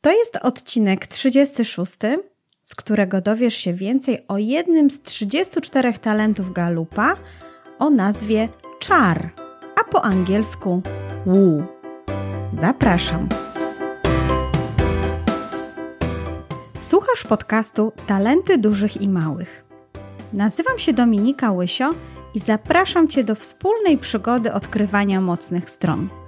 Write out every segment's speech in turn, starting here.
To jest odcinek 36, z którego dowiesz się więcej o jednym z 34 talentów Galupa o nazwie czar, a po angielsku Wu. Zapraszam. Słuchasz podcastu Talenty Dużych i Małych. Nazywam się Dominika Łysio i zapraszam Cię do wspólnej przygody odkrywania mocnych stron.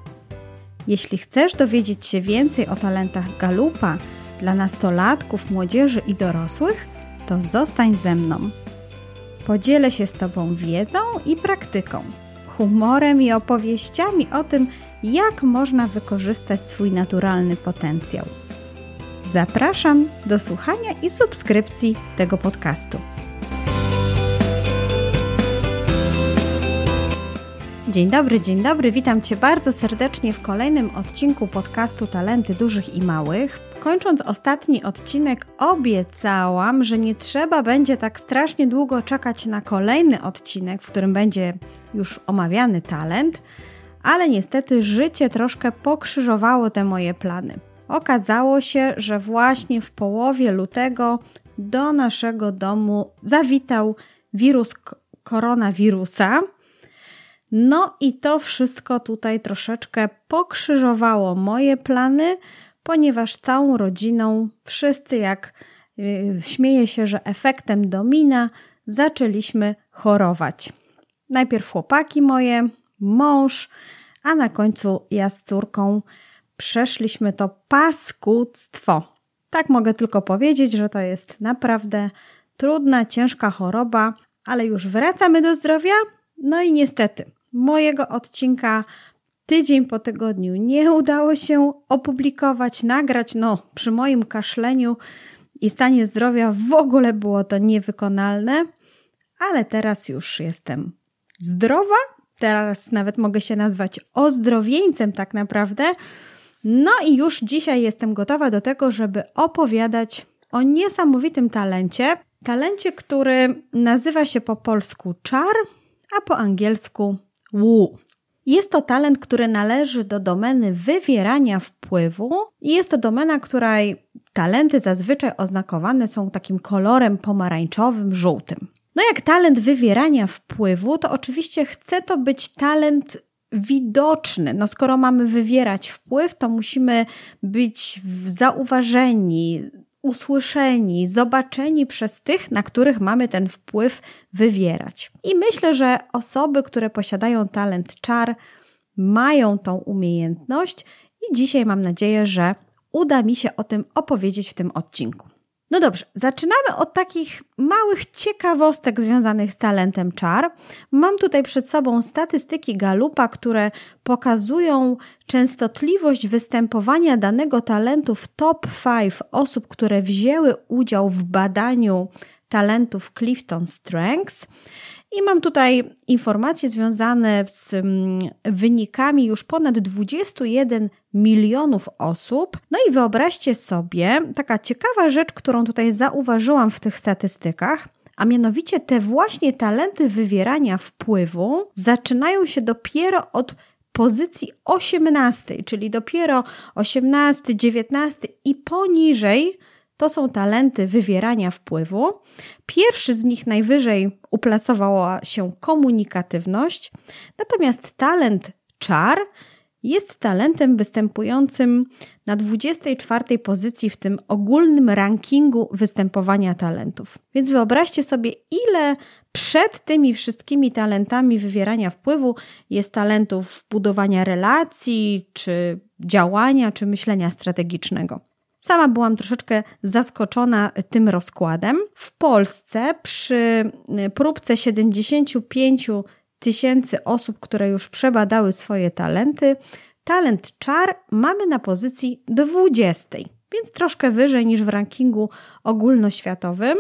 Jeśli chcesz dowiedzieć się więcej o talentach Galupa dla nastolatków, młodzieży i dorosłych, to zostań ze mną. Podzielę się z Tobą wiedzą i praktyką, humorem i opowieściami o tym, jak można wykorzystać swój naturalny potencjał. Zapraszam do słuchania i subskrypcji tego podcastu. Dzień dobry, dzień dobry. Witam Cię bardzo serdecznie w kolejnym odcinku podcastu Talenty Dużych i Małych. Kończąc ostatni odcinek, obiecałam, że nie trzeba będzie tak strasznie długo czekać na kolejny odcinek, w którym będzie już omawiany talent, ale niestety życie troszkę pokrzyżowało te moje plany. Okazało się, że właśnie w połowie lutego do naszego domu zawitał wirus koronawirusa no i to wszystko tutaj troszeczkę pokrzyżowało moje plany, ponieważ całą rodziną, wszyscy jak yy, śmieję się, że efektem domina, zaczęliśmy chorować. Najpierw chłopaki moje, mąż, a na końcu ja z córką przeszliśmy to paskudztwo. Tak mogę tylko powiedzieć, że to jest naprawdę trudna, ciężka choroba, ale już wracamy do zdrowia. No i niestety, mojego odcinka tydzień po tygodniu nie udało się opublikować, nagrać. No, przy moim kaszleniu i stanie zdrowia w ogóle było to niewykonalne, ale teraz już jestem zdrowa. Teraz nawet mogę się nazwać ozdrowieńcem, tak naprawdę. No i już dzisiaj jestem gotowa do tego, żeby opowiadać o niesamowitym talencie. Talencie, który nazywa się po polsku czar, a po angielsku Wu. Jest to talent, który należy do domeny wywierania wpływu i jest to domena, której talenty zazwyczaj oznakowane są takim kolorem pomarańczowym, żółtym. No jak talent wywierania wpływu, to oczywiście chce to być talent widoczny. No skoro mamy wywierać wpływ, to musimy być zauważeni, usłyszeni, zobaczeni przez tych, na których mamy ten wpływ wywierać. I myślę, że osoby, które posiadają talent czar, mają tą umiejętność i dzisiaj mam nadzieję, że uda mi się o tym opowiedzieć w tym odcinku. No dobrze, zaczynamy od takich małych ciekawostek związanych z talentem czar. Mam tutaj przed sobą statystyki Galupa, które pokazują częstotliwość występowania danego talentu w top 5 osób, które wzięły udział w badaniu talentów Clifton Strengths. I mam tutaj informacje związane z mm, wynikami już ponad 21 milionów osób. No i wyobraźcie sobie, taka ciekawa rzecz, którą tutaj zauważyłam w tych statystykach, a mianowicie te właśnie talenty wywierania wpływu zaczynają się dopiero od pozycji 18, czyli dopiero 18, 19 i poniżej to są talenty wywierania wpływu. Pierwszy z nich najwyżej uplasowała się komunikatywność, natomiast talent czar jest talentem występującym na 24 pozycji w tym ogólnym rankingu występowania talentów. Więc wyobraźcie sobie, ile przed tymi wszystkimi talentami wywierania wpływu jest talentów budowania relacji, czy działania, czy myślenia strategicznego. Sama byłam troszeczkę zaskoczona tym rozkładem. W Polsce przy próbce 75 tysięcy osób, które już przebadały swoje talenty, talent czar mamy na pozycji 20, więc troszkę wyżej niż w rankingu ogólnoświatowym.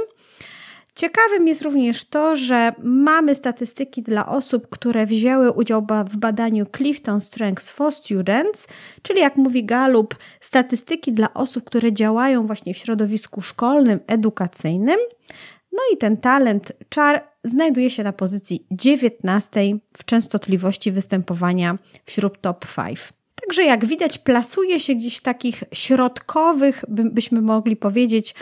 Ciekawym jest również to, że mamy statystyki dla osób, które wzięły udział w badaniu Clifton Strengths for Students, czyli jak mówi Gallup, statystyki dla osób, które działają właśnie w środowisku szkolnym, edukacyjnym. No i ten talent czar znajduje się na pozycji 19 w częstotliwości występowania wśród top 5. Także jak widać, plasuje się gdzieś w takich środkowych, byśmy mogli powiedzieć,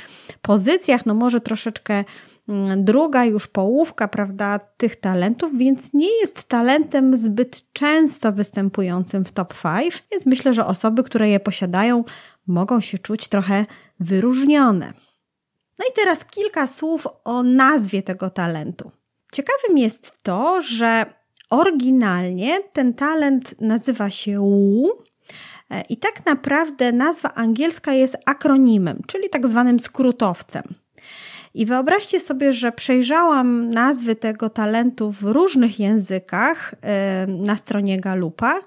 pozycjach, no może troszeczkę druga już połówka, prawda, tych talentów, więc nie jest talentem zbyt często występującym w top 5, więc myślę, że osoby, które je posiadają, mogą się czuć trochę wyróżnione. No i teraz kilka słów o nazwie tego talentu. Ciekawym jest to, że oryginalnie ten talent nazywa się Wu e, i tak naprawdę nazwa angielska jest akronimem, czyli tak zwanym skrótowcem. I wyobraźcie sobie, że przejrzałam nazwy tego talentu w różnych językach e, na stronie Galupa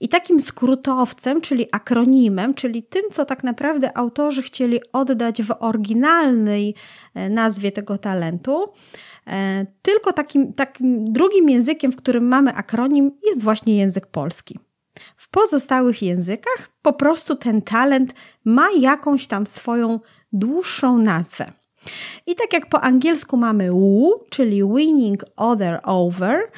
i takim skrótowcem, czyli akronimem, czyli tym, co tak naprawdę autorzy chcieli oddać w oryginalnej e, nazwie tego talentu, e, tylko takim, takim drugim językiem, w którym mamy akronim, jest właśnie język polski. W pozostałych językach po prostu ten talent ma jakąś tam swoją dłuższą nazwę. I tak jak po angielsku mamy woo, czyli winning other over,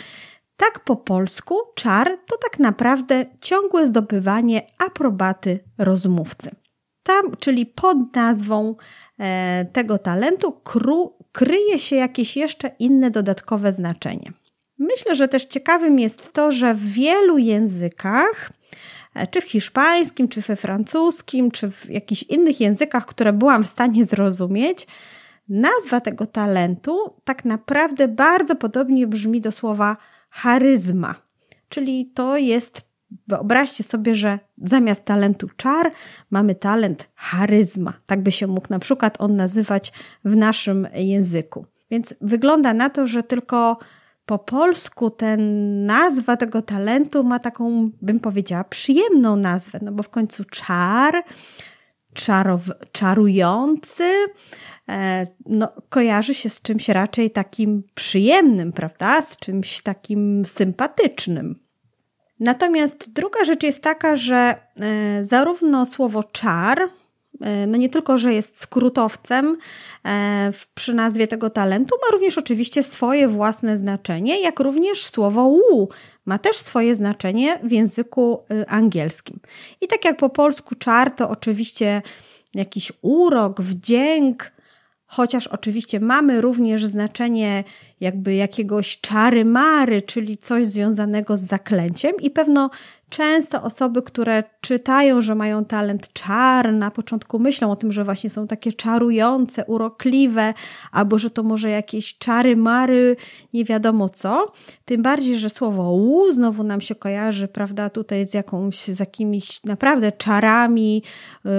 tak po polsku czar to tak naprawdę ciągłe zdobywanie aprobaty rozmówcy. Tam, czyli pod nazwą e, tego talentu kru, kryje się jakieś jeszcze inne dodatkowe znaczenie. Myślę, że też ciekawym jest to, że w wielu językach, e, czy w hiszpańskim, czy we francuskim, czy w jakichś innych językach, które byłam w stanie zrozumieć, nazwa tego talentu tak naprawdę bardzo podobnie brzmi do słowa charyzma. Czyli to jest, wyobraźcie sobie, że zamiast talentu czar mamy talent charyzma. Tak by się mógł na przykład on nazywać w naszym języku. Więc wygląda na to, że tylko po polsku ten nazwa tego talentu ma taką, bym powiedziała, przyjemną nazwę, no bo w końcu czar, czarow, czarujący, no, kojarzy się z czymś raczej takim przyjemnym, prawda? Z czymś takim sympatycznym. Natomiast druga rzecz jest taka, że e, zarówno słowo czar, e, no nie tylko, że jest skrótowcem przy nazwie tego talentu, ma również oczywiście swoje własne znaczenie, jak również słowo wu ma też swoje znaczenie w języku angielskim. I tak jak po polsku czar to oczywiście jakiś urok, wdzięk, chociaż oczywiście mamy również znaczenie jakby jakiegoś czary mary, czyli coś związanego z zaklęciem i pewno Często osoby, które czytają, że mają talent czar, na początku myślą o tym, że właśnie są takie czarujące, urokliwe, albo że to może jakieś czary mary, nie wiadomo co. Tym bardziej, że słowo łu znowu nam się kojarzy, prawda, tutaj z jakąś, z jakimiś naprawdę czarami, yy,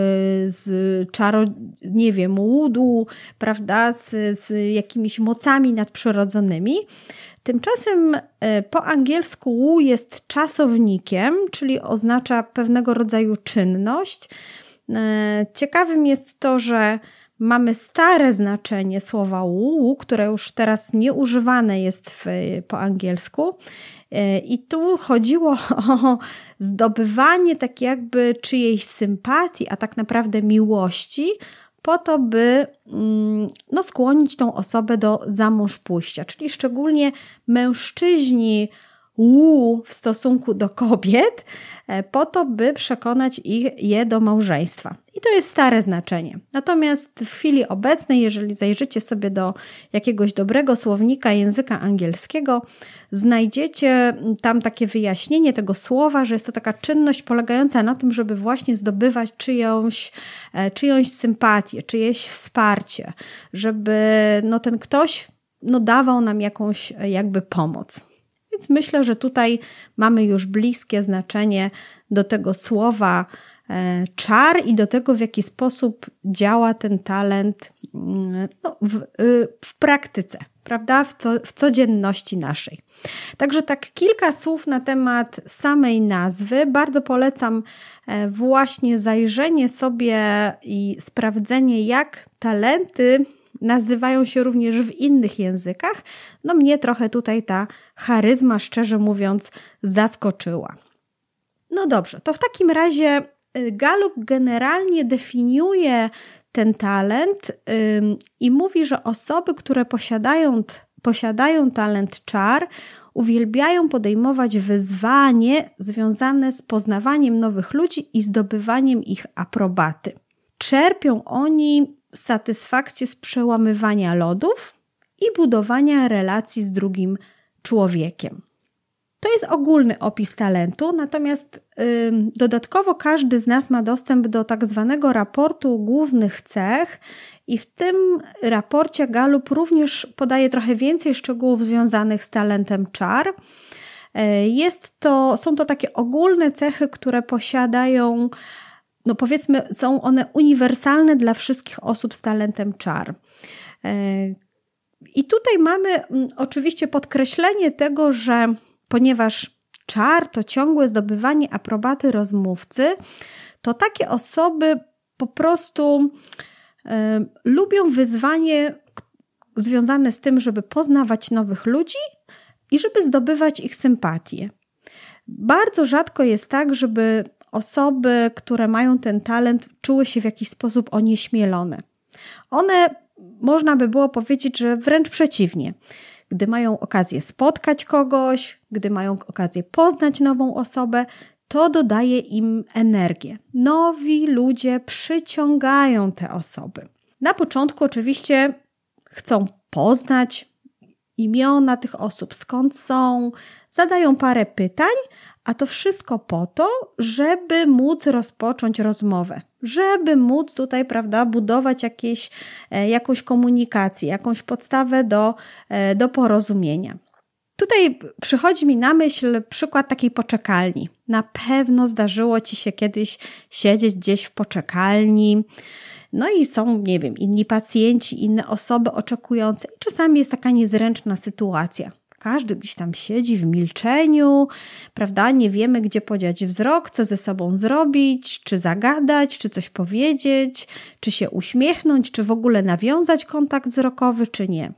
z czaro, nie wiem, łudu, prawda, z, z jakimiś mocami nadprzyrodzonymi. Tymczasem e, po angielsku wu jest czasownikiem, czyli oznacza pewnego rodzaju czynność. E, ciekawym jest to, że mamy stare znaczenie słowa wu, które już teraz nieużywane jest w, po angielsku. E, I tu chodziło o zdobywanie tak jakby czyjejś sympatii, a tak naprawdę miłości po to, by mm, no, skłonić tą osobę do zamąż pójścia. Czyli szczególnie mężczyźni łu w stosunku do kobiet, e, po to, by przekonać ich je do małżeństwa. I to jest stare znaczenie. Natomiast w chwili obecnej, jeżeli zajrzycie sobie do jakiegoś dobrego słownika języka angielskiego, znajdziecie tam takie wyjaśnienie tego słowa, że jest to taka czynność polegająca na tym, żeby właśnie zdobywać czyjąś, e, czyjąś sympatię, czyjeś wsparcie, żeby no, ten ktoś no, dawał nam jakąś e, jakby pomoc. Więc myślę, że tutaj mamy już bliskie znaczenie do tego słowa e, czar i do tego, w jaki sposób działa ten talent mm, no, w, y, w, praktyce, prawda? W, co, w codzienności naszej. Także tak kilka słów na temat samej nazwy. Bardzo polecam e, właśnie zajrzenie sobie i sprawdzenie, jak talenty nazywają się również w innych językach. No mnie trochę tutaj ta charyzma, szczerze mówiąc, zaskoczyła. No dobrze, to w takim razie y, Galup generalnie definiuje ten talent i mówi, że osoby, które posiadają, posiadają talent czar, uwielbiają podejmować wyzwanie związane z poznawaniem nowych ludzi i zdobywaniem ich aprobaty. Czerpią oni satysfakcję z przełamywania lodów i budowania relacji z drugim człowiekiem. To jest ogólny opis talentu, natomiast yy, dodatkowo każdy z nas ma dostęp do tak zwanego raportu głównych cech i w tym raporcie Galup również podaje trochę więcej szczegółów związanych z talentem czar. Yy, jest to, są to takie ogólne cechy, które posiadają, no powiedzmy, są one uniwersalne dla wszystkich osób z talentem czar. Yy, I tutaj mamy mm, oczywiście podkreślenie tego, że ponieważ czar to ciągłe zdobywanie aprobaty rozmówcy, to takie osoby po prostu y, lubią wyzwanie związane z tym, żeby poznawać nowych ludzi i żeby zdobywać ich sympatię. Bardzo rzadko jest tak, żeby osoby, które mają ten talent, czuły się w jakiś sposób onieśmielone. One, można by było powiedzieć, że wręcz przeciwnie gdy mają okazję spotkać kogoś, gdy mają okazję poznać nową osobę, to dodaje im energię. Nowi ludzie przyciągają te osoby. Na początku oczywiście chcą poznać imiona tych osób, skąd są, zadają parę pytań, a to wszystko po to, żeby móc rozpocząć rozmowę, żeby móc tutaj, prawda, budować jakieś, e, jakąś komunikację, jakąś podstawę do, e, do porozumienia. Tutaj przychodzi mi na myśl przykład takiej poczekalni. Na pewno zdarzyło ci się kiedyś siedzieć gdzieś w poczekalni. No i są, nie wiem, inni pacjenci, inne osoby oczekujące, i czasami jest taka niezręczna sytuacja. Każdy gdzieś tam siedzi w milczeniu, prawda? Nie wiemy, gdzie podziać wzrok, co ze sobą zrobić, czy zagadać, czy coś powiedzieć, czy się uśmiechnąć, czy w ogóle nawiązać kontakt wzrokowy, czy nie.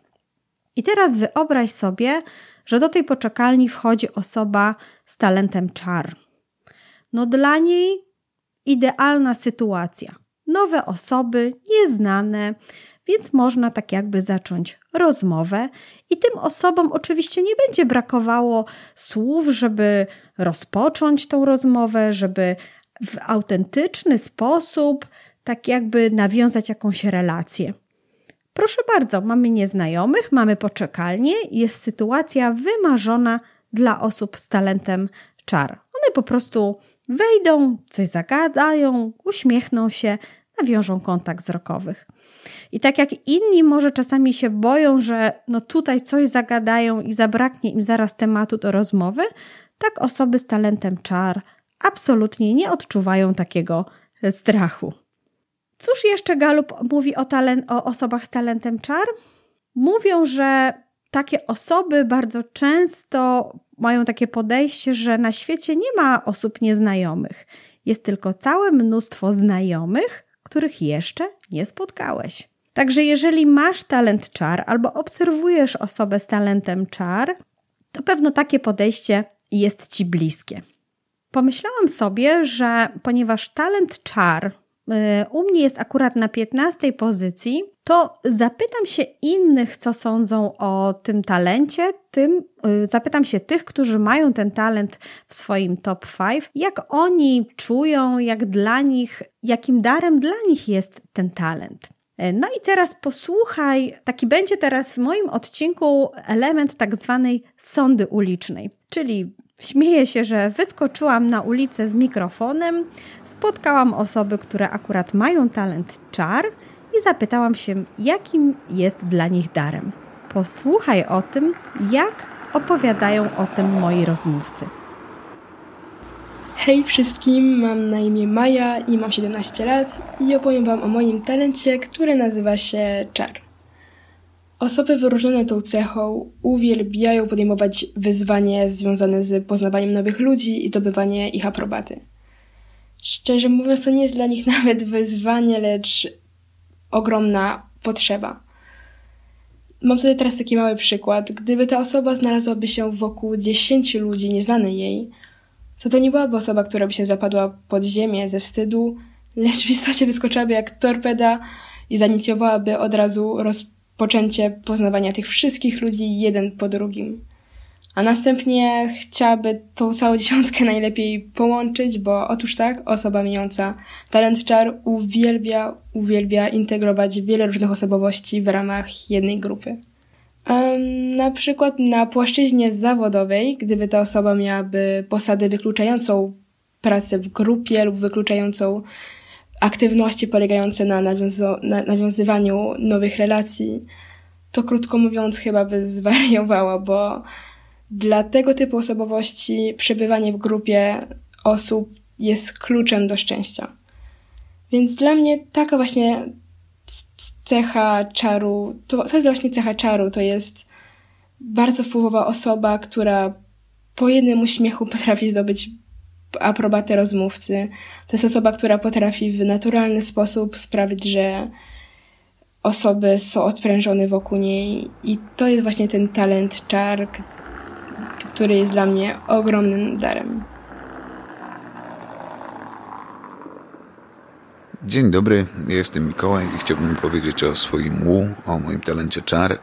I teraz wyobraź sobie, że do tej poczekalni wchodzi osoba z talentem czar. No dla niej idealna sytuacja. Nowe osoby, nieznane, więc można tak jakby zacząć rozmowę i tym osobom oczywiście nie będzie brakowało słów, żeby rozpocząć tą rozmowę, żeby w autentyczny sposób tak jakby nawiązać jakąś relację. Proszę bardzo, mamy nieznajomych, mamy poczekalnię, jest sytuacja wymarzona dla osób z talentem czar. One po prostu wejdą, coś zagadają, uśmiechną się, nawiążą kontakt wzrokowych. I tak jak inni może czasami się boją, że no tutaj coś zagadają i zabraknie im zaraz tematu do rozmowy, tak osoby z talentem czar absolutnie nie odczuwają takiego strachu. Cóż jeszcze Galup mówi o, talent, o osobach z talentem czar? Mówią, że takie osoby bardzo często mają takie podejście, że na świecie nie ma osób nieznajomych. Jest tylko całe mnóstwo znajomych, których jeszcze nie spotkałeś. Także jeżeli masz talent czar albo obserwujesz osobę z talentem czar, to pewno takie podejście jest ci bliskie. Pomyślałam sobie, że ponieważ talent czar y, u mnie jest akurat na 15 pozycji, to zapytam się innych, co sądzą o tym talencie, tym y, zapytam się tych, którzy mają ten talent w swoim top 5, jak oni czują, jak dla nich, jakim darem dla nich jest ten talent. No i teraz posłuchaj, taki będzie teraz w moim odcinku element tak zwanej sondy ulicznej, czyli Śmieję się, że wyskoczyłam na ulicę z mikrofonem, spotkałam osoby, które akurat mają talent czar i zapytałam się, jakim jest dla nich darem. Posłuchaj o tym, jak opowiadają o tym moi rozmówcy. Hej wszystkim, mam na imię Maja i mam 17 lat i opowiem Wam o moim talencie, który nazywa się czar. Osoby wyróżnione tą cechą uwielbiają podejmować wyzwanie związane z poznawaniem nowych ludzi i zdobywanie ich aprobaty. Szczerze mówiąc, to nie jest dla nich nawet wyzwanie, lecz ogromna potrzeba. Mam tutaj teraz taki mały przykład. Gdyby ta osoba znalazłaby się wokół 10 ludzi nieznanych jej, to to nie byłaby osoba, która by się zapadła pod ziemię ze wstydu, lecz w istocie wyskoczyłaby jak torpeda i zainicjowałaby od razu rozpoczęcie poznawania tych wszystkich ludzi jeden po drugim. A następnie chciałaby tą całą dziesiątkę najlepiej połączyć, bo otóż tak, osoba mająca talent czar uwielbia, uwielbia integrować wiele różnych osobowości w ramach jednej grupy. Na przykład na płaszczyźnie zawodowej, gdyby ta osoba miałaby posadę wykluczającą pracę w grupie lub wykluczającą aktywności polegające na, nawiązo- na nawiązywaniu nowych relacji, to krótko mówiąc chyba by zwariowała, bo dla tego typu osobowości przebywanie w grupie osób jest kluczem do szczęścia. Więc dla mnie taka właśnie cecha czaru, to, to jest właśnie cecha czaru, to jest bardzo wpływowa osoba, która po jednym uśmiechu potrafi zdobyć aprobatę rozmówcy. To jest osoba, która potrafi w naturalny sposób sprawić, że osoby są odprężone wokół niej i to jest właśnie ten talent czar, który jest dla mnie ogromnym darem. Dzień dobry, jestem Mikołaj i chciałbym powiedzieć o swoim łu, o moim talencie czar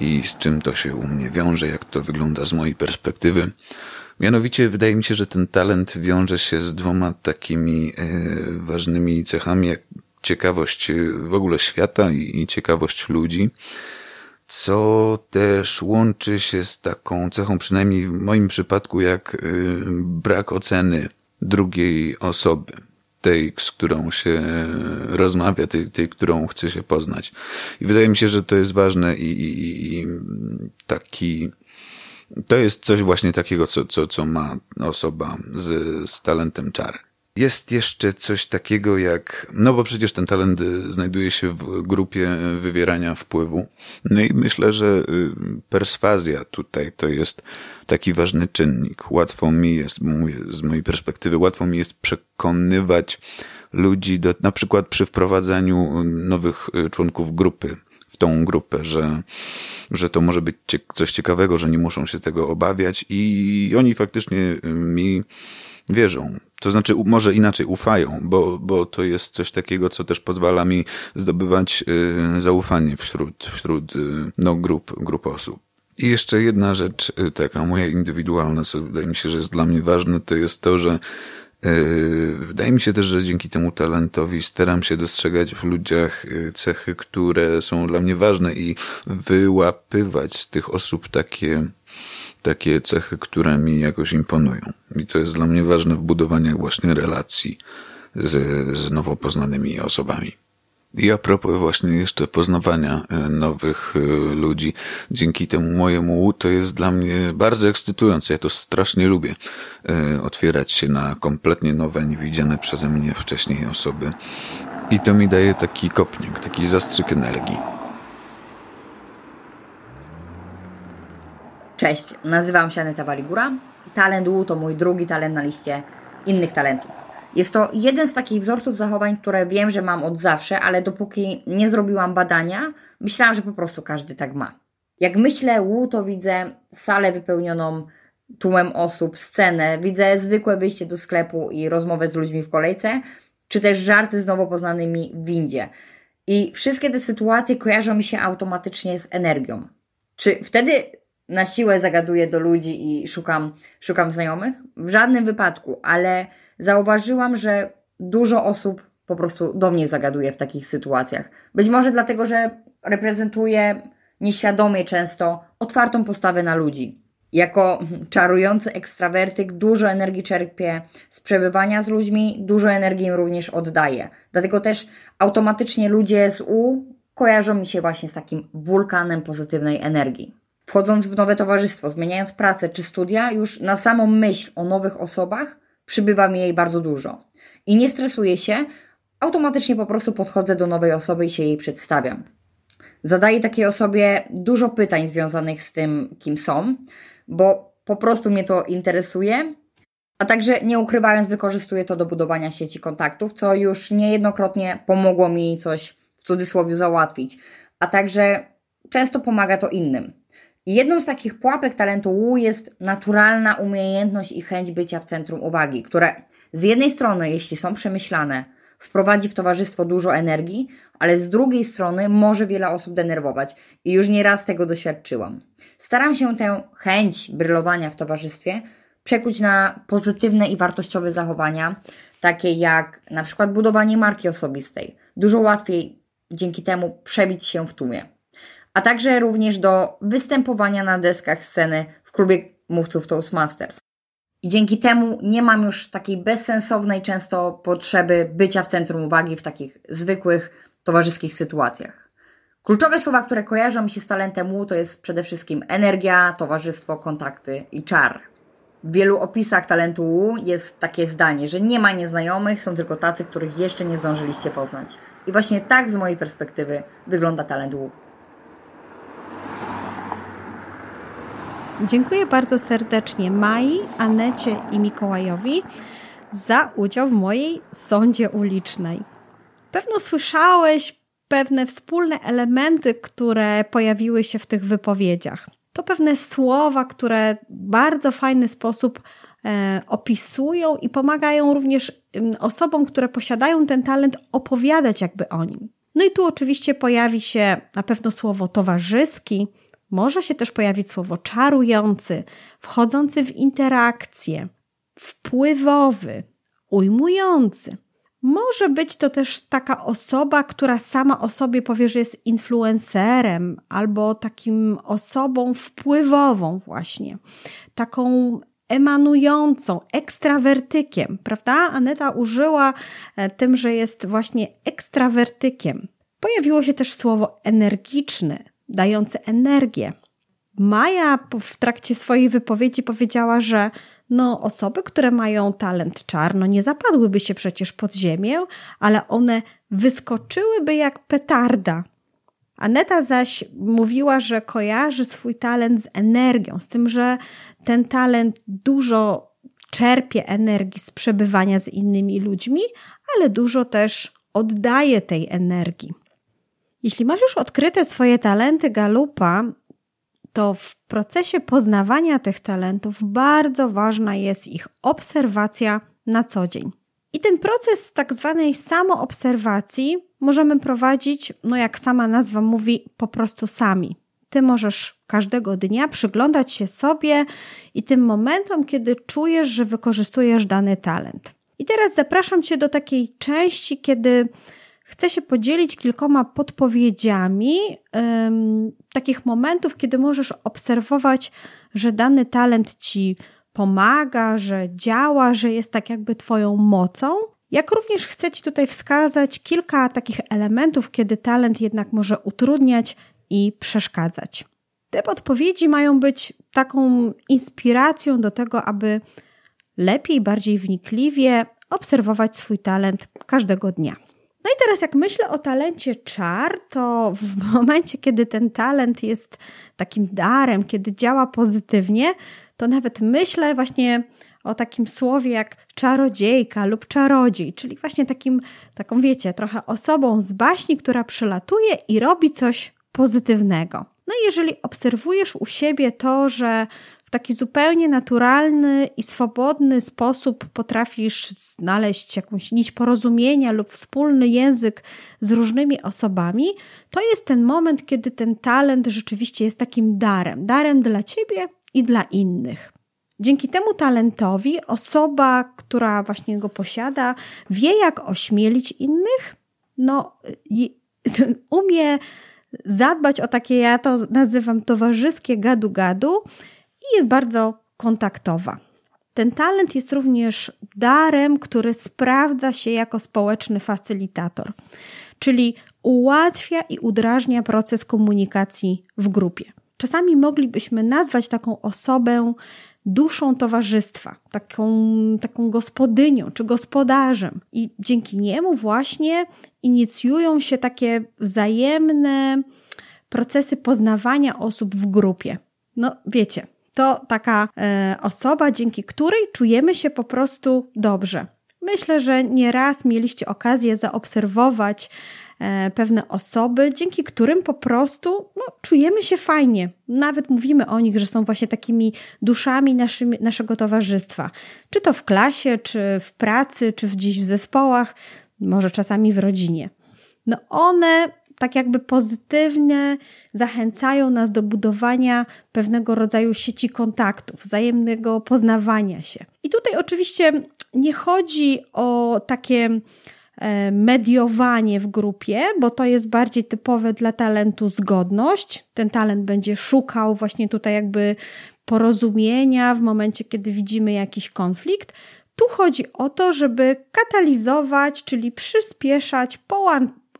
i z czym to się u mnie wiąże, jak to wygląda z mojej perspektywy. Mianowicie wydaje mi się, że ten talent wiąże się z dwoma takimi e, ważnymi cechami, jak ciekawość w ogóle świata i, i ciekawość ludzi, co też łączy się z taką cechą, przynajmniej w moim przypadku, jak e, brak oceny drugiej osoby tej, z którą się rozmawia, tej, tej, którą chce się poznać. I wydaje mi się, że to jest ważne i, i, i taki, to jest coś właśnie takiego, co, co, co ma osoba z, z talentem czar. Jest jeszcze coś takiego jak, no bo przecież ten talent znajduje się w grupie wywierania wpływu. No i myślę, że y, perswazja tutaj to jest taki ważny czynnik. Łatwo mi jest, z mojej perspektywy, łatwo mi jest przekonywać ludzi do, na przykład przy wprowadzaniu nowych y, członków grupy w tą grupę, że, że to może być coś ciekawego, że nie muszą się tego obawiać i oni faktycznie mi wierzą. To znaczy, może inaczej ufają, bo, bo to jest coś takiego, co też pozwala mi zdobywać y, zaufanie wśród, wśród y, no, grup, grup osób. I jeszcze jedna rzecz, y, taka moja indywidualna, co wydaje mi się, że jest dla mnie ważne, to jest to, że Wydaje mi się też, że dzięki temu talentowi staram się dostrzegać w ludziach cechy, które są dla mnie ważne i wyłapywać z tych osób takie takie cechy, które mi jakoś imponują. I to jest dla mnie ważne w budowaniu właśnie relacji z, z nowo poznanymi osobami. I a propos właśnie jeszcze poznawania e, nowych e, ludzi, dzięki temu mojemu to jest dla mnie bardzo ekscytujące. Ja to strasznie lubię. E, otwierać się na kompletnie nowe, niewidziane przeze mnie wcześniej osoby. I to mi daje taki kopnik, taki zastrzyk energii. Cześć, nazywam się Aneta Waligura. Talent U to mój drugi talent na liście innych talentów. Jest to jeden z takich wzorców zachowań, które wiem, że mam od zawsze, ale dopóki nie zrobiłam badania, myślałam, że po prostu każdy tak ma. Jak myślę U, to widzę salę wypełnioną tłumem osób, scenę, widzę zwykłe wyjście do sklepu i rozmowę z ludźmi w kolejce, czy też żarty z nowo poznanymi w windzie. I wszystkie te sytuacje kojarzą mi się automatycznie z energią. Czy wtedy na siłę zagaduję do ludzi i szukam, szukam znajomych? W żadnym wypadku, ale zauważyłam, że dużo osób po prostu do mnie zagaduje w takich sytuacjach. Być może dlatego, że reprezentuję nieświadomie często otwartą postawę na ludzi. Jako czarujący ekstrawertyk dużo energii czerpię z przebywania z ludźmi, dużo energii im również oddaję. Dlatego też automatycznie ludzie z U kojarzą mi się właśnie z takim wulkanem pozytywnej energii. Wchodząc w nowe towarzystwo, zmieniając pracę czy studia, już na samą myśl o nowych osobach przybywa mi jej bardzo dużo. I nie stresuję się, automatycznie po prostu podchodzę do nowej osoby i się jej przedstawiam. Zadaję takiej osobie dużo pytań związanych z tym, kim są, bo po prostu mnie to interesuje, a także nie ukrywając, wykorzystuję to do budowania sieci kontaktów, co już niejednokrotnie pomogło mi coś w cudzysłowie załatwić, a także często pomaga to innym. Jedną z takich pułapek talentu Wu jest naturalna umiejętność i chęć bycia w centrum uwagi, które z jednej strony, jeśli są przemyślane, wprowadzi w towarzystwo dużo energii, ale z drugiej strony może wiele osób denerwować i już nieraz tego doświadczyłam. Staram się tę chęć brylowania w towarzystwie przekuć na pozytywne i wartościowe zachowania, takie jak na przykład budowanie marki osobistej. Dużo łatwiej dzięki temu przebić się w tłumie. A także również do występowania na deskach sceny w klubie mówców Toastmasters. I dzięki temu nie mam już takiej bezsensownej często potrzeby bycia w centrum uwagi w takich zwykłych towarzyskich sytuacjach. Kluczowe słowa, które kojarzą mi się z talentem U, to jest przede wszystkim energia, towarzystwo, kontakty i czar. W wielu opisach talentu U jest takie zdanie, że nie ma nieznajomych, są tylko tacy, których jeszcze nie zdążyliście poznać. I właśnie tak z mojej perspektywy wygląda talent U. Dziękuję bardzo serdecznie Mai, Anecie i Mikołajowi za udział w mojej sądzie ulicznej. Pewno słyszałeś pewne wspólne elementy, które pojawiły się w tych wypowiedziach. To pewne słowa, które w bardzo fajny sposób e, opisują i pomagają również osobom, które posiadają ten talent, opowiadać jakby o nim. No i tu oczywiście pojawi się na pewno słowo towarzyski, może się też pojawić słowo czarujący, wchodzący w interakcję, wpływowy, ujmujący. Może być to też taka osoba, która sama o sobie powie, że jest influencerem albo takim osobą wpływową, właśnie, taką emanującą, ekstrawertykiem, prawda? Aneta użyła e, tym, że jest właśnie ekstrawertykiem. Pojawiło się też słowo energiczny, dający energię. Maja w trakcie swojej wypowiedzi powiedziała, że no, osoby, które mają talent czarno, nie zapadłyby się przecież pod ziemię, ale one wyskoczyłyby jak petarda. Aneta zaś mówiła, że kojarzy swój talent z energią, z tym, że ten talent dużo czerpie energii z przebywania z innymi ludźmi, ale dużo też oddaje tej energii. Jeśli masz już odkryte swoje talenty galupa, to w procesie poznawania tych talentów bardzo ważna jest ich obserwacja na co dzień. I ten proces tak zwanej samoobserwacji możemy prowadzić, no jak sama nazwa mówi, po prostu sami. Ty możesz każdego dnia przyglądać się sobie i tym momentom, kiedy czujesz, że wykorzystujesz dany talent. I teraz zapraszam Cię do takiej części, kiedy chcę się podzielić kilkoma podpowiedziami takich momentów, kiedy możesz obserwować, że dany talent ci pomaga, że działa, że jest tak jakby Twoją mocą. Jak również chcę Ci tutaj wskazać kilka takich elementów, kiedy talent jednak może utrudniać i przeszkadzać. Te podpowiedzi mają być taką inspiracją do tego, aby lepiej, bardziej wnikliwie obserwować swój talent każdego dnia. No i teraz, jak myślę o talencie czar, to w momencie, kiedy ten talent jest takim darem, kiedy działa pozytywnie, to nawet myślę właśnie o takim słowie jak czarodziejka lub czarodziej, czyli właśnie takim, taką wiecie, trochę osobą z baśni, która przylatuje i robi coś pozytywnego. No i jeżeli obserwujesz u siebie to, że taki zupełnie naturalny i swobodny sposób potrafisz znaleźć jakąś nić porozumienia lub wspólny język z różnymi osobami, to jest ten moment, kiedy ten talent rzeczywiście jest takim darem darem dla ciebie i dla innych. Dzięki temu talentowi osoba, która właśnie go posiada, wie, jak ośmielić innych, no, umie zadbać o takie, ja to nazywam towarzyskie gadu-gadu jest bardzo kontaktowa. Ten talent jest również darem, który sprawdza się jako społeczny facylitator, czyli ułatwia i udrażnia proces komunikacji w grupie. Czasami moglibyśmy nazwać taką osobę duszą towarzystwa, taką, taką gospodynią czy gospodarzem, i dzięki niemu właśnie inicjują się takie wzajemne procesy poznawania osób w grupie. No, wiecie, to taka e, osoba, dzięki której czujemy się po prostu dobrze. Myślę, że nieraz mieliście okazję zaobserwować e, pewne osoby, dzięki którym po prostu no, czujemy się fajnie. Nawet mówimy o nich, że są właśnie takimi duszami naszym, naszego towarzystwa. Czy to w klasie, czy w pracy, czy gdzieś w zespołach. może czasami w rodzinie. No one tak jakby pozytywnie zachęcają nas do budowania pewnego rodzaju sieci kontaktów, wzajemnego poznawania się. I tutaj oczywiście nie chodzi o takie e, mediowanie w grupie, bo to jest bardziej typowe dla talentu zgodność. Ten talent będzie szukał właśnie tutaj jakby porozumienia w momencie, kiedy widzimy jakiś konflikt. Tu chodzi o to, żeby katalizować, czyli przyspieszać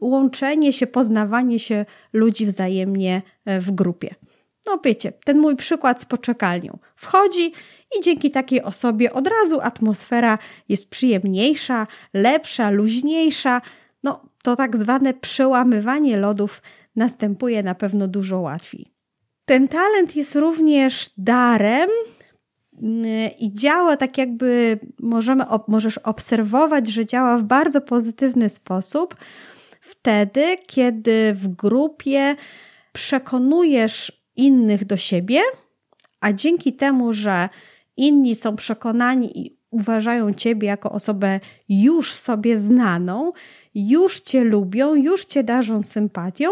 łączenie się, poznawanie się ludzi wzajemnie e, w grupie. No wiecie, ten mój przykład z poczekalnią. Wchodzi i dzięki takiej osobie od razu atmosfera jest przyjemniejsza, lepsza, luźniejsza. No to tak zwane przełamywanie lodów następuje na pewno dużo łatwiej. Ten talent jest również darem mm, i działa tak jakby możemy, możesz obserwować, że działa w bardzo pozytywny sposób wtedy, kiedy w grupie przekonujesz innych do siebie, a dzięki temu, że inni są przekonani i uważają ciebie jako osobę już sobie znaną, już cię lubią, już cię darzą sympatią,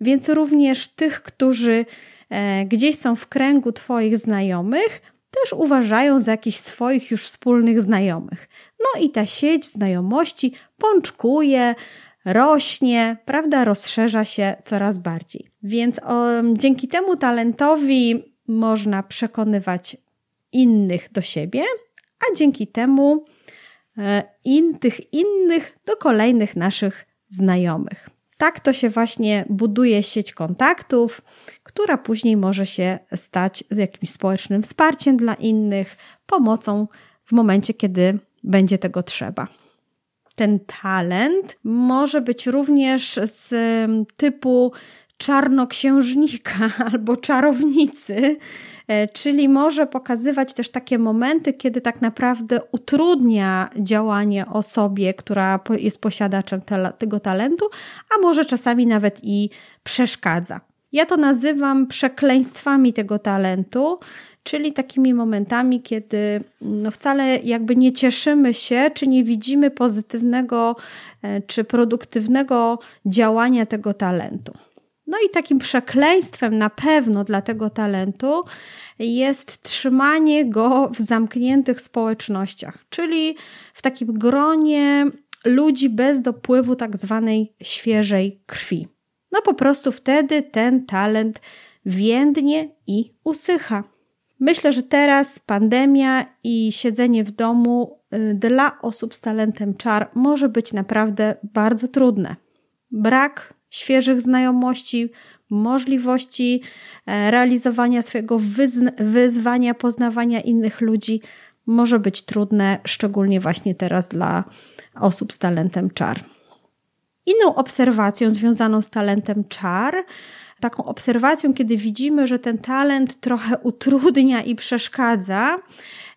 więc również tych, którzy e, gdzieś są w kręgu twoich znajomych, też uważają za jakichś swoich już wspólnych znajomych. No i ta sieć znajomości pączkuje, rośnie, prawda, rozszerza się coraz bardziej. Więc o, dzięki temu talentowi można przekonywać innych do siebie, a dzięki temu e, in, tych innych do kolejnych naszych znajomych. Tak to się właśnie buduje sieć kontaktów, która później może się stać jakimś społecznym wsparciem dla innych, pomocą w momencie, kiedy będzie tego trzeba ten talent może być również z typu czarnoksiężnika albo czarownicy, e, czyli może pokazywać też takie momenty, kiedy tak naprawdę utrudnia działanie osobie, która jest posiadaczem tego talentu, a może czasami nawet i przeszkadza. Ja to nazywam przekleństwami tego talentu, czyli takimi momentami, kiedy no wcale jakby nie cieszymy się, czy nie widzimy pozytywnego e, czy produktywnego działania tego talentu. No i takim przekleństwem na pewno dla tego talentu jest trzymanie go w zamkniętych społecznościach, czyli w takim gronie ludzi bez dopływu tak zwanej świeżej krwi. No po prostu wtedy ten talent więdnie i usycha. Myślę, że teraz pandemia i siedzenie w domu y, dla osób z talentem czar może być naprawdę bardzo trudne. Brak świeżych znajomości, możliwości e, realizowania swojego wyzwania, poznawania innych ludzi może być trudne, szczególnie właśnie teraz dla osób z talentem czar. Inną obserwacją związaną z talentem czar taką obserwacją, kiedy widzimy, że ten talent trochę utrudnia i przeszkadza.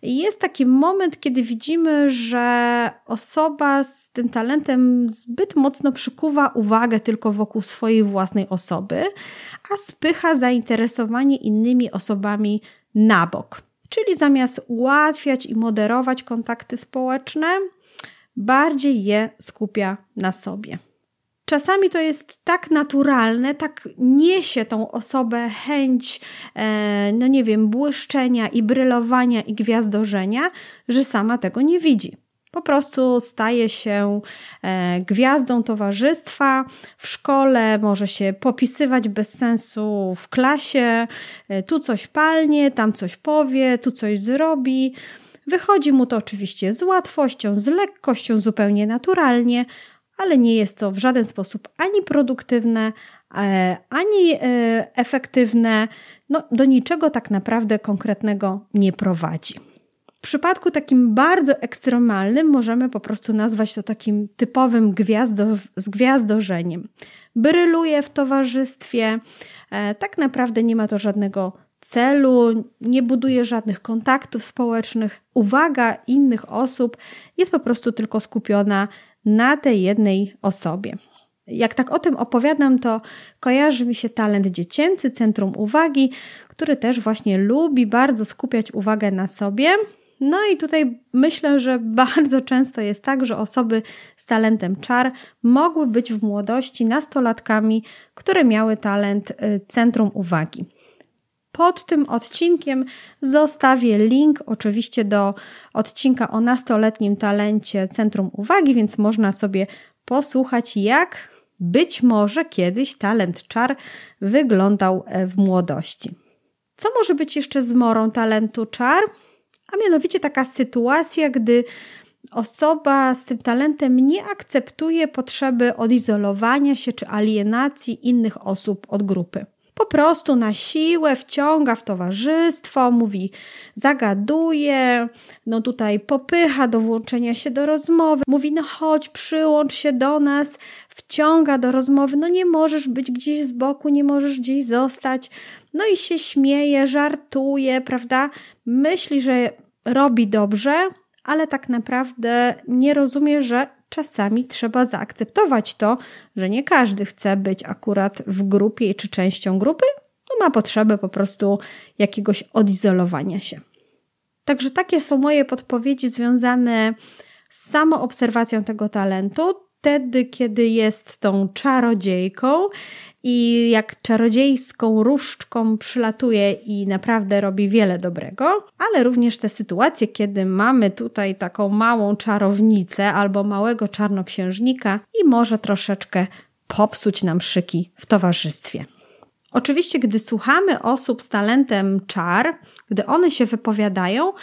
Jest taki moment, kiedy widzimy, że osoba z tym talentem zbyt mocno przykuwa uwagę tylko wokół swojej własnej osoby, a spycha zainteresowanie innymi osobami na bok. Czyli zamiast ułatwiać i moderować kontakty społeczne, bardziej je skupia na sobie czasami to jest tak naturalne, tak niesie tą osobę chęć, e, no nie wiem, błyszczenia i brylowania i gwiazdorzenia, że sama tego nie widzi. Po prostu staje się e, gwiazdą towarzystwa. W szkole może się popisywać bez sensu w klasie. E, tu coś palnie, tam coś powie, tu coś zrobi. Wychodzi mu to oczywiście z łatwością, z lekkością, zupełnie naturalnie, ale nie jest to w żaden sposób ani produktywne, e, ani e, efektywne, no, do niczego tak naprawdę konkretnego nie prowadzi. W przypadku takim bardzo ekstremalnym możemy po prostu nazwać to takim typowym gwiazdo, zgwiazdorzeniem. Bryluje w towarzystwie, e, tak naprawdę nie ma to żadnego celu, nie buduje żadnych kontaktów społecznych. Uwaga innych osób jest po prostu tylko skupiona na tej jednej osobie. Jak tak o tym opowiadam, to kojarzy mi się talent dziecięcy, centrum uwagi, który też właśnie lubi bardzo skupiać uwagę na sobie. No i tutaj myślę, że bardzo często jest tak, że osoby z talentem czar mogły być w młodości nastolatkami, które miały talent y, centrum uwagi. Pod tym odcinkiem zostawię link oczywiście do odcinka o nastoletnim talencie Centrum Uwagi, więc można sobie posłuchać, jak być może kiedyś talent czar wyglądał e, w młodości. Co może być jeszcze zmorą talentu czar? A mianowicie taka sytuacja, gdy osoba z tym talentem nie akceptuje potrzeby odizolowania się czy alienacji innych osób od grupy po prostu na siłę wciąga w towarzystwo, mówi, zagaduje, no tutaj popycha do włączenia się do rozmowy, mówi, no chodź, przyłącz się do nas, wciąga do rozmowy, no nie możesz być gdzieś z boku, nie możesz gdzieś zostać, no i się śmieje, żartuje, prawda? Myśli, że robi dobrze, ale tak naprawdę nie rozumie, że czasami trzeba zaakceptować to, że nie każdy chce być akurat w grupie czy częścią grupy, no ma potrzebę po prostu jakiegoś odizolowania się. Także takie są moje podpowiedzi związane z samoobserwacją tego talentu wtedy, kiedy jest tą czarodziejką i jak czarodziejską różdżką przylatuje i naprawdę robi wiele dobrego, ale również te sytuacje, kiedy mamy tutaj taką małą czarownicę albo małego czarnoksiężnika i może troszeczkę popsuć nam szyki w towarzystwie. Oczywiście, gdy słuchamy osób z talentem czar, gdy one się wypowiadają,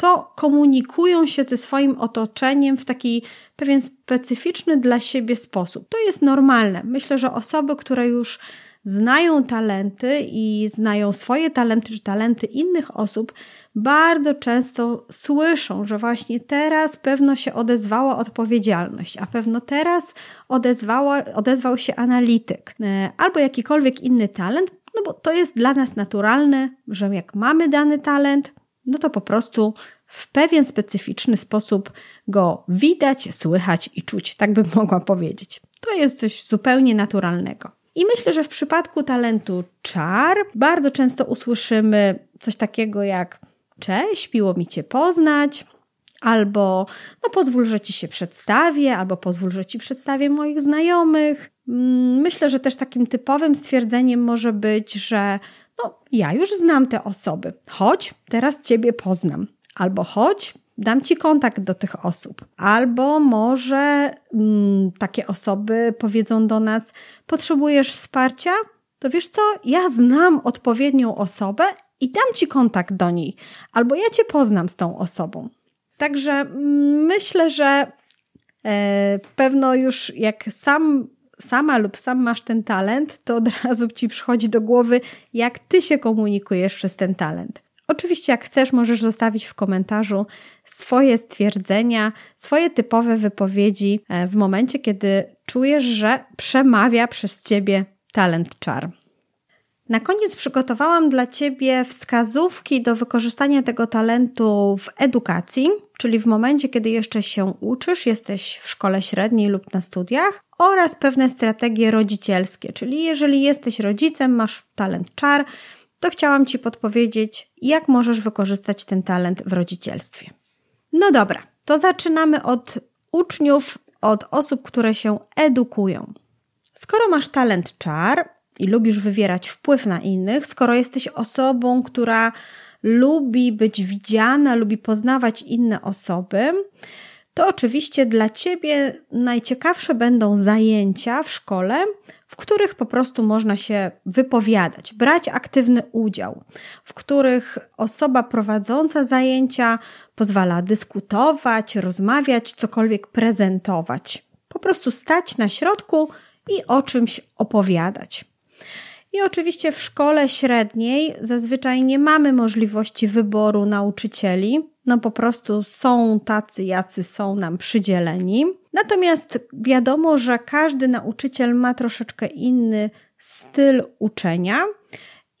to komunikują się ze swoim otoczeniem w taki pewien specyficzny dla siebie sposób. To jest normalne. Myślę, że osoby, które już znają talenty i znają swoje talenty czy talenty innych osób, bardzo często słyszą, że właśnie teraz pewno się odezwała odpowiedzialność, a pewno teraz odezwała, odezwał się analityk e, albo jakikolwiek inny talent, no bo to jest dla nas naturalne, że jak mamy dany talent, no to po prostu w pewien specyficzny sposób go widać, słychać i czuć, tak bym mogła powiedzieć. To jest coś zupełnie naturalnego. I myślę, że w przypadku talentu czar bardzo często usłyszymy coś takiego jak cześć, miło mi Cię poznać, albo no pozwól, że Ci się przedstawię, albo pozwól, że Ci przedstawię moich znajomych. Mm, myślę, że też takim typowym stwierdzeniem może być, że no, ja już znam te osoby. Chodź, teraz Ciebie poznam. Albo chodź, dam Ci kontakt do tych osób. Albo może mm, takie osoby powiedzą do nas: Potrzebujesz wsparcia? To wiesz co, ja znam odpowiednią osobę i dam Ci kontakt do niej. Albo ja Cię poznam z tą osobą. Także mm, myślę, że e, pewno już jak sam sama lub sam masz ten talent, to od razu ci przychodzi do głowy, jak ty się komunikujesz przez ten talent. Oczywiście, jak chcesz, możesz zostawić w komentarzu swoje stwierdzenia, swoje typowe wypowiedzi e, w momencie, kiedy czujesz, że przemawia przez ciebie talent czar. Na koniec przygotowałam dla Ciebie wskazówki do wykorzystania tego talentu w edukacji, czyli w momencie, kiedy jeszcze się uczysz, jesteś w szkole średniej lub na studiach, oraz pewne strategie rodzicielskie, czyli jeżeli jesteś rodzicem, masz talent czar, to chciałam Ci podpowiedzieć, jak możesz wykorzystać ten talent w rodzicielstwie. No dobra, to zaczynamy od uczniów, od osób, które się edukują. Skoro masz talent czar i lubisz wywierać wpływ na innych, skoro jesteś osobą, która lubi być widziana, lubi poznawać inne osoby, to oczywiście dla Ciebie najciekawsze będą zajęcia w szkole, w których po prostu można się wypowiadać, brać aktywny udział, w których osoba prowadząca zajęcia pozwala dyskutować, rozmawiać, cokolwiek prezentować. Po prostu stać na środku i o czymś opowiadać. I oczywiście w szkole średniej zazwyczaj nie mamy możliwości wyboru nauczycieli, no po prostu są tacy, jacy są nam przydzieleni. Natomiast wiadomo, że każdy nauczyciel ma troszeczkę inny styl uczenia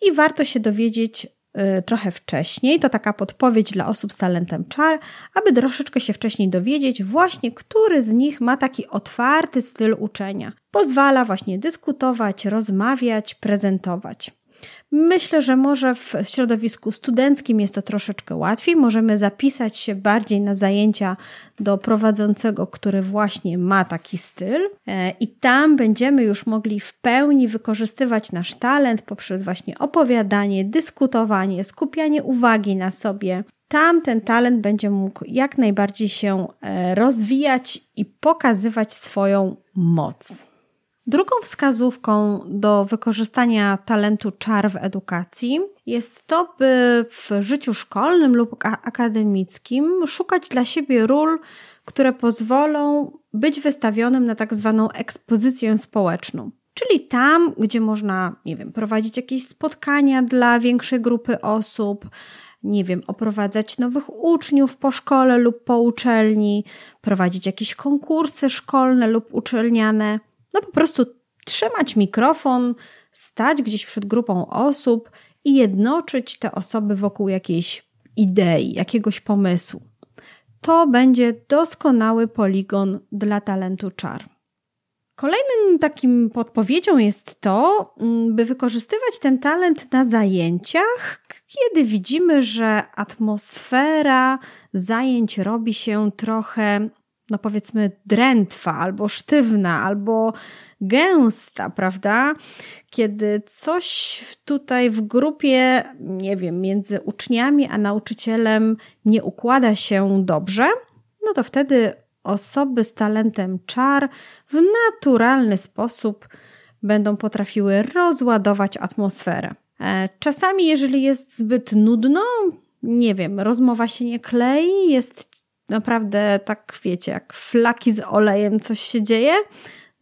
i warto się dowiedzieć y, trochę wcześniej. To taka podpowiedź dla osób z talentem czar, aby troszeczkę się wcześniej dowiedzieć, właśnie który z nich ma taki otwarty styl uczenia. Pozwala właśnie dyskutować, rozmawiać, prezentować. Myślę, że może w środowisku studenckim jest to troszeczkę łatwiej. Możemy zapisać się bardziej na zajęcia do prowadzącego, który właśnie ma taki styl, e, i tam będziemy już mogli w pełni wykorzystywać nasz talent poprzez właśnie opowiadanie, dyskutowanie, skupianie uwagi na sobie. Tam ten talent będzie mógł jak najbardziej się e, rozwijać i pokazywać swoją moc. Drugą wskazówką do wykorzystania talentu czar w edukacji jest to, by w życiu szkolnym lub akademickim szukać dla siebie ról, które pozwolą być wystawionym na tak zwaną ekspozycję społeczną. Czyli tam, gdzie można, nie wiem, prowadzić jakieś spotkania dla większej grupy osób, nie wiem, oprowadzać nowych uczniów po szkole lub po uczelni, prowadzić jakieś konkursy szkolne lub uczelniane no po prostu trzymać mikrofon, stać gdzieś przed grupą osób i jednoczyć te osoby wokół jakiejś idei, jakiegoś pomysłu. To będzie doskonały poligon dla talentu czar. Kolejnym takim podpowiedzią jest to, mm, by wykorzystywać ten talent na zajęciach, kiedy widzimy, że atmosfera zajęć robi się trochę no powiedzmy drętwa, albo sztywna, albo gęsta, prawda? Kiedy coś tutaj w grupie, nie wiem, między uczniami a nauczycielem nie układa się dobrze, no to wtedy osoby z talentem czar w naturalny sposób będą potrafiły rozładować atmosferę. E, czasami, jeżeli jest zbyt nudno, nie wiem, rozmowa się nie klei, jest naprawdę tak wiecie, jak flaki z olejem coś się dzieje,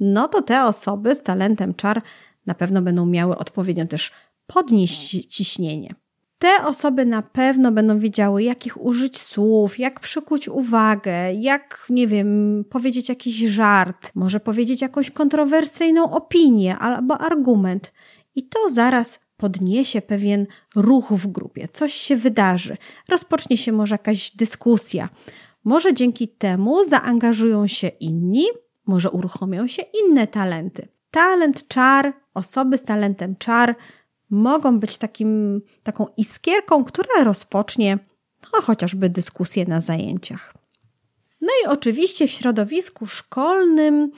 no to te osoby z talentem czar na pewno będą miały odpowiednio też podnieść ciśnienie. Te osoby na pewno będą wiedziały, jakich użyć słów, jak przykuć uwagę, jak, nie wiem, powiedzieć jakiś żart, może powiedzieć jakąś kontrowersyjną opinię albo argument. I to zaraz podniesie pewien ruch w grupie, coś się wydarzy, rozpocznie się może jakaś dyskusja, może dzięki temu zaangażują się inni, może uruchomią się inne talenty. Talent czar, osoby z talentem czar mogą być takim, taką iskierką, która rozpocznie no, chociażby dyskusję na zajęciach. No i oczywiście w środowisku szkolnym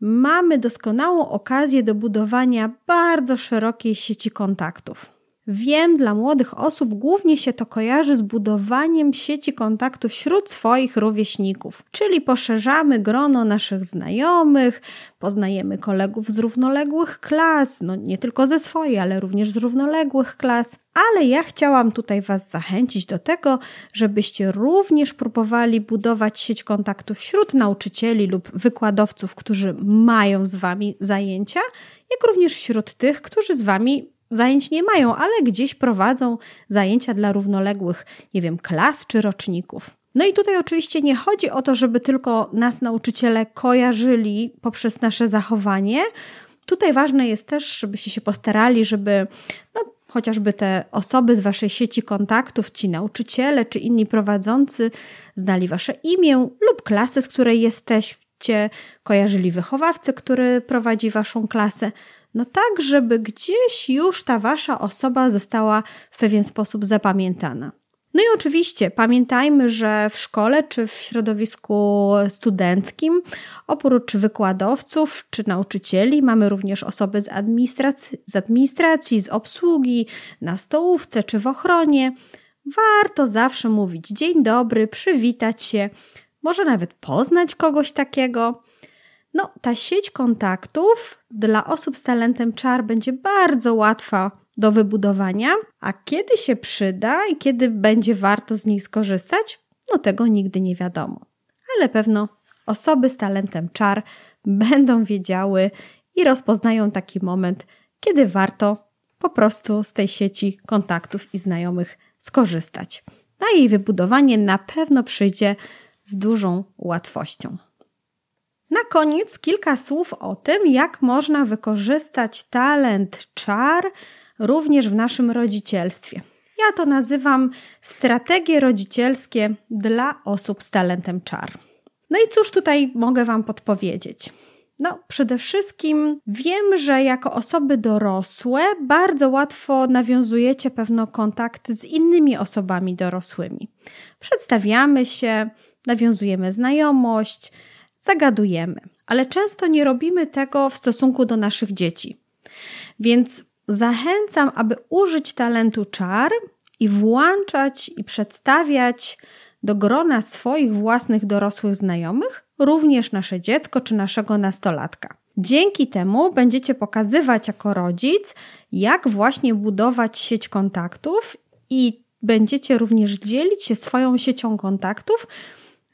mamy doskonałą okazję do budowania bardzo szerokiej sieci kontaktów. Wiem, dla młodych osób głównie się to kojarzy z budowaniem sieci kontaktów wśród swoich rówieśników, czyli poszerzamy grono naszych znajomych, poznajemy kolegów z równoległych klas, no nie tylko ze swojej, ale również z równoległych klas. Ale ja chciałam tutaj Was zachęcić do tego, żebyście również próbowali budować sieć kontaktów wśród nauczycieli lub wykładowców, którzy mają z Wami zajęcia, jak również wśród tych, którzy z Wami zajęć nie mają, ale gdzieś prowadzą zajęcia dla równoległych, nie wiem, klas czy roczników. No i tutaj oczywiście nie chodzi o to, żeby tylko nas nauczyciele kojarzyli poprzez nasze zachowanie. Tutaj ważne jest też, żebyście się postarali, żeby no, chociażby te osoby z waszej sieci kontaktów, ci nauczyciele czy inni prowadzący znali wasze imię lub klasę, z której jesteście, kojarzyli wychowawcę, który prowadzi waszą klasę. No tak, żeby gdzieś już ta wasza osoba została w pewien sposób zapamiętana. No i oczywiście pamiętajmy, że w szkole czy w środowisku studenckim, oprócz wykładowców czy nauczycieli, mamy również osoby z administracji, z, administracji, z obsługi, na stołówce czy w ochronie. Warto zawsze mówić dzień dobry, przywitać się, może nawet poznać kogoś takiego. No, ta sieć kontaktów dla osób z talentem czar będzie bardzo łatwa do wybudowania, a kiedy się przyda i kiedy będzie warto z nich skorzystać, no tego nigdy nie wiadomo. Ale pewno osoby z talentem czar będą wiedziały i rozpoznają taki moment, kiedy warto po prostu z tej sieci kontaktów i znajomych skorzystać. A jej wybudowanie na pewno przyjdzie z dużą łatwością. Na koniec kilka słów o tym, jak można wykorzystać talent czar również w naszym rodzicielstwie. Ja to nazywam strategie rodzicielskie dla osób z talentem czar. No i cóż tutaj mogę Wam podpowiedzieć? No, przede wszystkim wiem, że jako osoby dorosłe bardzo łatwo nawiązujecie pewno kontakt z innymi osobami dorosłymi. Przedstawiamy się, nawiązujemy znajomość, zagadujemy, ale często nie robimy tego w stosunku do naszych dzieci. Więc zachęcam, aby użyć talentu czar i włączać i przedstawiać do grona swoich własnych dorosłych znajomych również nasze dziecko czy naszego nastolatka. Dzięki temu będziecie pokazywać jako rodzic, jak właśnie budować sieć kontaktów i będziecie również dzielić się swoją siecią kontaktów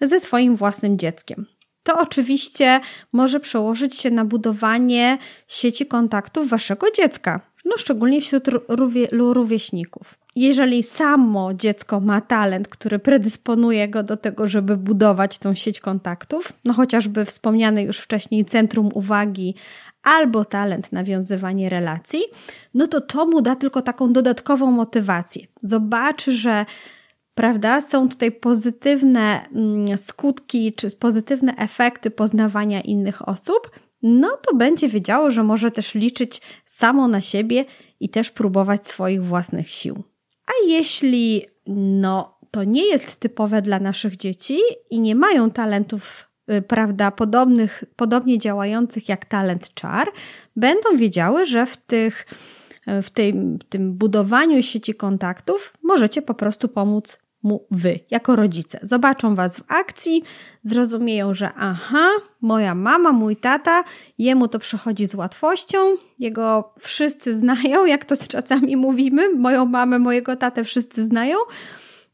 ze swoim własnym dzieckiem. To oczywiście może przełożyć się na budowanie sieci kontaktów waszego dziecka, no szczególnie wśród rówieśników. Jeżeli samo dziecko ma talent, który predysponuje go do tego, żeby budować tą sieć kontaktów, no chociażby wspomniane już wcześniej centrum uwagi albo talent nawiązywania relacji, no to to mu da tylko taką dodatkową motywację. Zobaczy, że prawda, są tutaj pozytywne mm, skutki czy pozytywne efekty poznawania innych osób, no to będzie wiedziało, że może też liczyć samo na siebie i też próbować swoich własnych sił. A jeśli no, to nie jest typowe dla naszych dzieci i nie mają talentów, y, prawda, podobnych, podobnie działających jak talent czar, będą wiedziały, że w tych w tym, tym budowaniu sieci kontaktów możecie po prostu pomóc mu wy, jako rodzice. Zobaczą was w akcji, zrozumieją, że aha, moja mama, mój tata, jemu to przychodzi z łatwością, jego wszyscy znają, jak to czasami mówimy, moją mamę, mojego tatę wszyscy znają,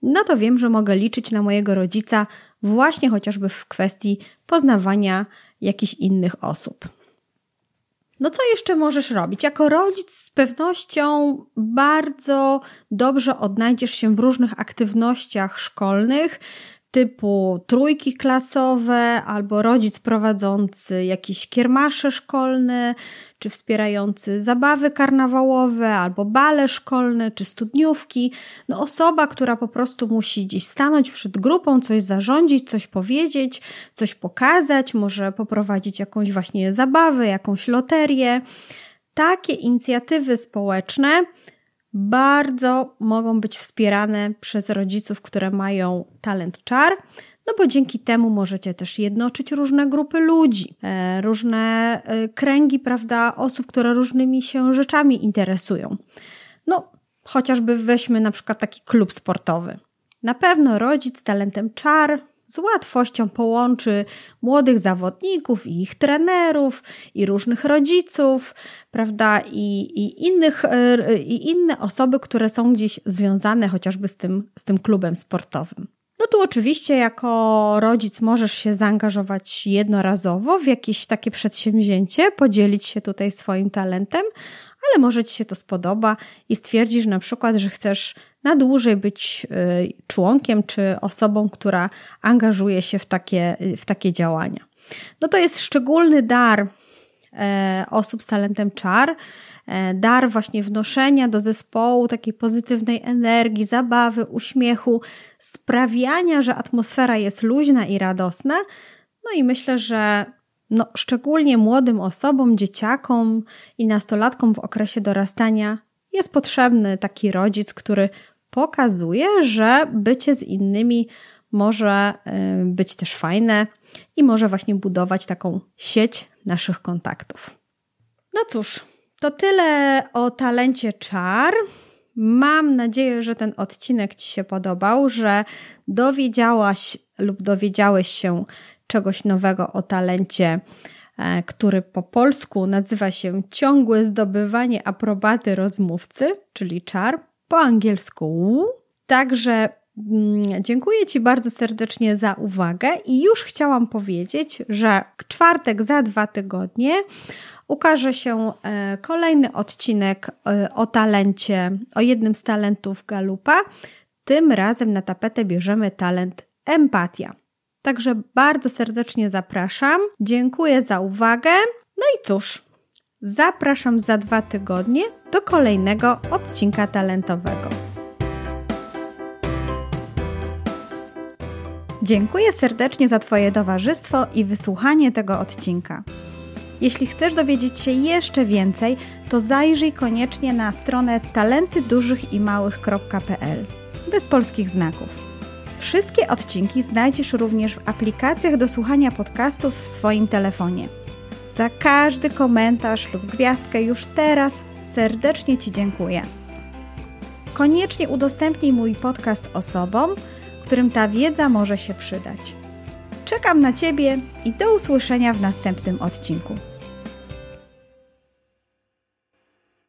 no to wiem, że mogę liczyć na mojego rodzica właśnie chociażby w kwestii poznawania jakichś innych osób. No co jeszcze możesz robić? Jako rodzic z pewnością bardzo dobrze odnajdziesz się w różnych aktywnościach szkolnych, typu trójki klasowe, albo rodzic prowadzący jakieś kiermasze szkolne, czy wspierający zabawy karnawałowe, albo bale szkolne, czy studniówki. No osoba, która po prostu musi gdzieś stanąć przed grupą, coś zarządzić, coś powiedzieć, coś pokazać, może poprowadzić jakąś właśnie zabawę, jakąś loterię. Takie inicjatywy społeczne bardzo mogą być wspierane przez rodziców, które mają talent czar, no bo dzięki temu możecie też jednoczyć różne grupy ludzi, e, różne e, kręgi, prawda, osób, które różnymi się rzeczami interesują. No, chociażby weźmy na przykład taki klub sportowy. Na pewno rodzic z talentem czar z łatwością połączy młodych zawodników i ich trenerów, i różnych rodziców, prawda, i, i, innych, e, i inne osoby, które są gdzieś związane chociażby z tym, z tym klubem sportowym. No tu oczywiście jako rodzic możesz się zaangażować jednorazowo w jakieś takie przedsięwzięcie, podzielić się tutaj swoim talentem, ale może Ci się to spodoba i stwierdzisz na przykład, że chcesz na dłużej być y, członkiem czy osobą, która angażuje się w takie, w takie działania. No to jest szczególny dar e, osób z talentem czar, e, dar właśnie wnoszenia do zespołu takiej pozytywnej energii, zabawy, uśmiechu, sprawiania, że atmosfera jest luźna i radosna. No i myślę, że no, szczególnie młodym osobom, dzieciakom i nastolatkom w okresie dorastania jest potrzebny taki rodzic, który pokazuje, że bycie z innymi może y, być też fajne i może właśnie budować taką sieć naszych kontaktów. No cóż, to tyle o talencie czar. Mam nadzieję, że ten odcinek Ci się podobał, że dowiedziałaś lub dowiedziałeś się czegoś nowego o talencie, e, który po polsku nazywa się ciągłe zdobywanie aprobaty rozmówcy, czyli czar, po angielsku. Także mm, Dziękuję Ci bardzo serdecznie za uwagę i już chciałam powiedzieć, że czwartek za dwa tygodnie ukaże się e, kolejny odcinek e, o talencie, o jednym z talentów Galupa. Tym razem na tapetę bierzemy talent empatia. Także bardzo serdecznie zapraszam. Dziękuję za uwagę. No i cóż, zapraszam za dwa tygodnie do kolejnego odcinka talentowego. Dziękuję serdecznie za Twoje towarzystwo i wysłuchanie tego odcinka. Jeśli chcesz dowiedzieć się jeszcze więcej, to zajrzyj koniecznie na stronę talentydużychimałych.pl bez polskich znaków. Wszystkie odcinki znajdziesz również w aplikacjach do słuchania podcastów w swoim telefonie. Za każdy komentarz lub gwiazdkę już teraz serdecznie Ci dziękuję. Koniecznie udostępnij mój podcast osobom, którym ta wiedza może się przydać. Czekam na Ciebie i do usłyszenia w następnym odcinku.